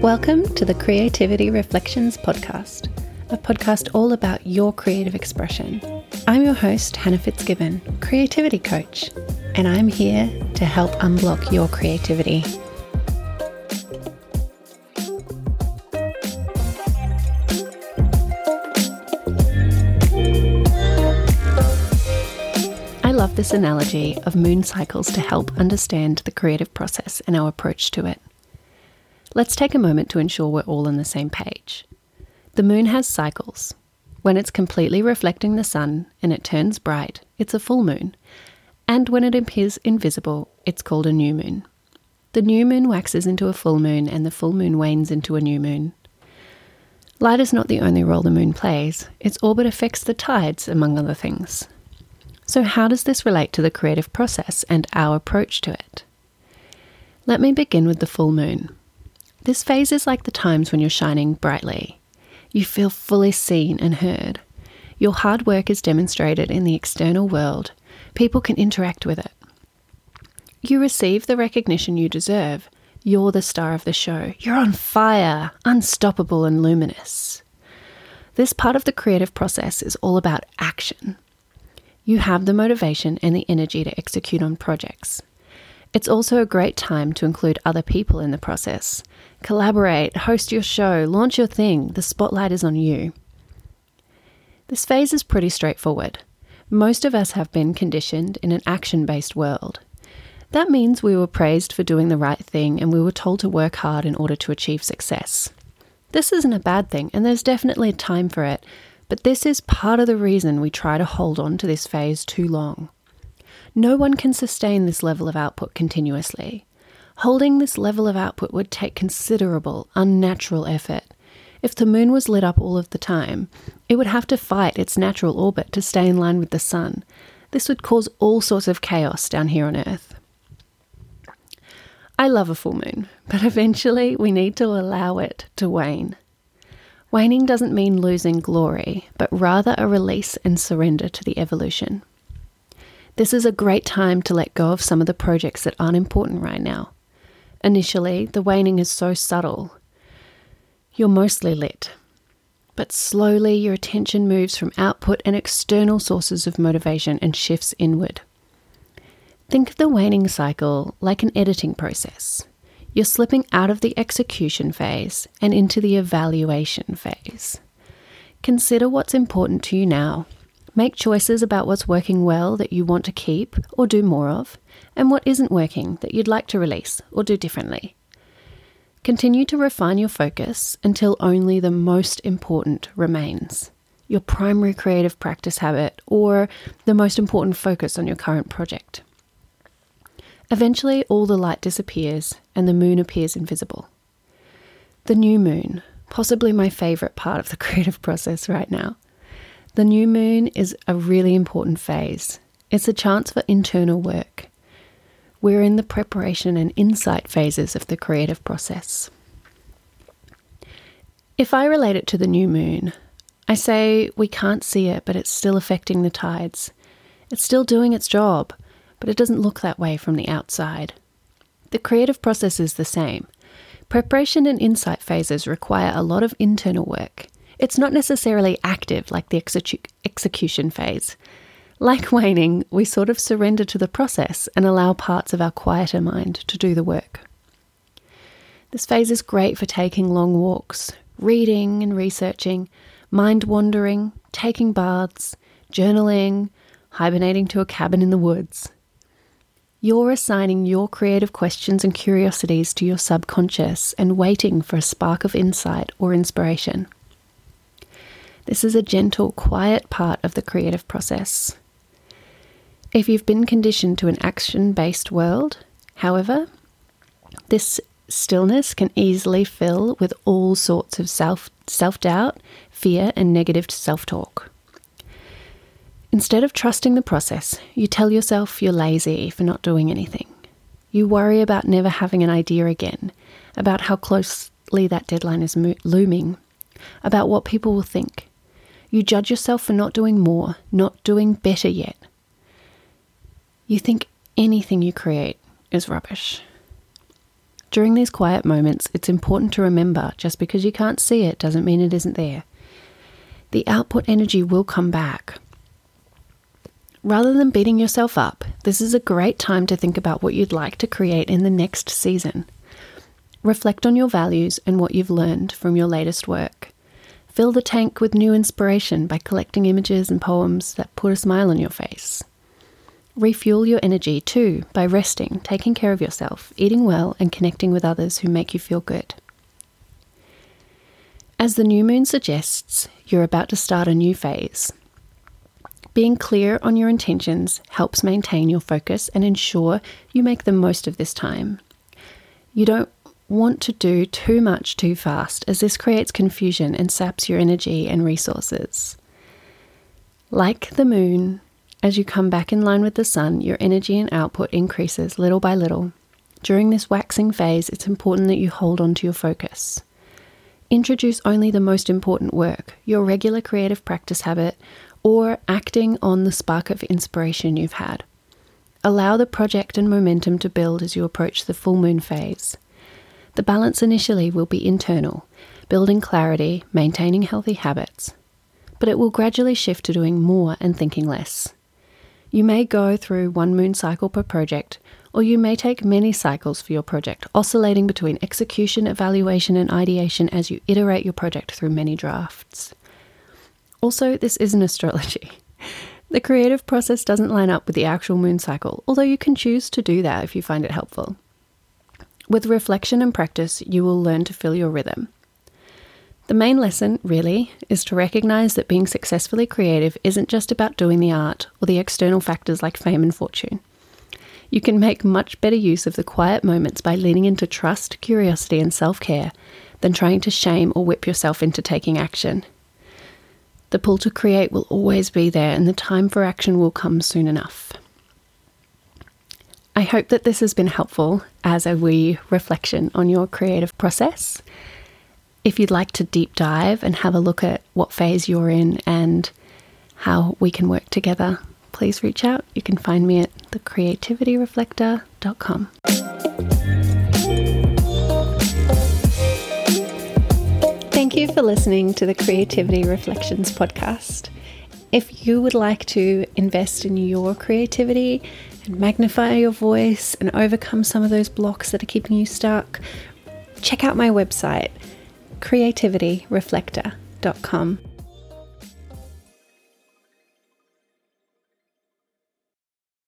Welcome to the Creativity Reflections Podcast, a podcast all about your creative expression. I'm your host, Hannah Fitzgibbon, creativity coach, and I'm here to help unblock your creativity. Love this analogy of moon cycles to help understand the creative process and our approach to it. Let's take a moment to ensure we're all on the same page. The moon has cycles. When it's completely reflecting the sun and it turns bright, it's a full moon. And when it appears invisible, it's called a new moon. The new moon waxes into a full moon and the full moon wanes into a new moon. Light is not the only role the moon plays, its orbit affects the tides, among other things. So, how does this relate to the creative process and our approach to it? Let me begin with the full moon. This phase is like the times when you're shining brightly. You feel fully seen and heard. Your hard work is demonstrated in the external world. People can interact with it. You receive the recognition you deserve. You're the star of the show. You're on fire, unstoppable and luminous. This part of the creative process is all about action. You have the motivation and the energy to execute on projects. It's also a great time to include other people in the process. Collaborate, host your show, launch your thing. The spotlight is on you. This phase is pretty straightforward. Most of us have been conditioned in an action based world. That means we were praised for doing the right thing and we were told to work hard in order to achieve success. This isn't a bad thing, and there's definitely a time for it, but this is part of the reason we try to hold on to this phase too long. No one can sustain this level of output continuously. Holding this level of output would take considerable, unnatural effort. If the moon was lit up all of the time, it would have to fight its natural orbit to stay in line with the sun. This would cause all sorts of chaos down here on Earth. I love a full moon, but eventually we need to allow it to wane. Waning doesn't mean losing glory, but rather a release and surrender to the evolution. This is a great time to let go of some of the projects that aren't important right now. Initially, the waning is so subtle. You're mostly lit. But slowly, your attention moves from output and external sources of motivation and shifts inward. Think of the waning cycle like an editing process. You're slipping out of the execution phase and into the evaluation phase. Consider what's important to you now Make choices about what's working well that you want to keep or do more of, and what isn't working that you'd like to release or do differently. Continue to refine your focus until only the most important remains your primary creative practice habit or the most important focus on your current project. Eventually, all the light disappears and the moon appears invisible. The new moon, possibly my favourite part of the creative process right now. The new moon is a really important phase. It's a chance for internal work. We're in the preparation and insight phases of the creative process. If I relate it to the new moon, I say we can't see it, but it's still affecting the tides. It's still doing its job, but it doesn't look that way from the outside. The creative process is the same. Preparation and insight phases require a lot of internal work. It's not necessarily active like the execu- execution phase. Like waning, we sort of surrender to the process and allow parts of our quieter mind to do the work. This phase is great for taking long walks, reading and researching, mind wandering, taking baths, journaling, hibernating to a cabin in the woods. You're assigning your creative questions and curiosities to your subconscious and waiting for a spark of insight or inspiration. This is a gentle, quiet part of the creative process. If you've been conditioned to an action based world, however, this stillness can easily fill with all sorts of self doubt, fear, and negative self talk. Instead of trusting the process, you tell yourself you're lazy for not doing anything. You worry about never having an idea again, about how closely that deadline is mo- looming, about what people will think. You judge yourself for not doing more, not doing better yet. you think anything you create is rubbish. During these quiet moments, it's important to remember just because you can't see it doesn't mean it isn't there. The output energy will come back. Rather than beating yourself up, this is a great time to think about what you'd like to create in the next season. Reflect on your values and what you've learned from your latest work. Fill the tank with new inspiration by collecting images and poems that put a smile on your face. Refuel your energy too by resting, taking care of yourself, eating well, and connecting with others who make you feel good. As the new moon suggests, you're about to start a new phase. Being clear on your intentions helps maintain your focus and ensure you make the most of this time. You don't want to do too much too fast, as this creates confusion and saps your energy and resources. Like the moon, as you come back in line with the sun, your energy and output increases little by little. During this waxing phase, it's important that you hold on to your focus. Introduce only the most important work, your regular creative practice habit, or acting on the spark of inspiration you've had. Allow the project and momentum to build as you approach the full moon phase. The balance initially will be internal, building clarity, maintaining healthy habits, but it will gradually shift to doing more and thinking less. You may go through one moon cycle per project, or you may take many cycles for your project, oscillating between execution, evaluation, and ideation as you iterate your project through many drafts. Also, this isn't astrology. The creative process doesn't line up with the actual moon cycle, although you can choose to do that if you find it helpful. With reflection and practice, you will learn to feel your rhythm. The main lesson, really, is to recognize that being successfully creative isn't just about doing the art or the external factors like fame and fortune. You can make much better use of the quiet moments by leaning into trust, curiosity, and self care than trying to shame or whip yourself into taking action. The pull to create will always be there, and the time for action will come soon enough. I hope that this has been helpful as a wee reflection on your creative process. If you'd like to deep dive and have a look at what phase you're in and how we can work together, please reach out. You can find me at thecreativityreflector.com. for listening to the Creativity Reflections podcast. If you would like to invest in your creativity and magnify your voice and overcome some of those blocks that are keeping you stuck, check out my website, creativityreflector.com.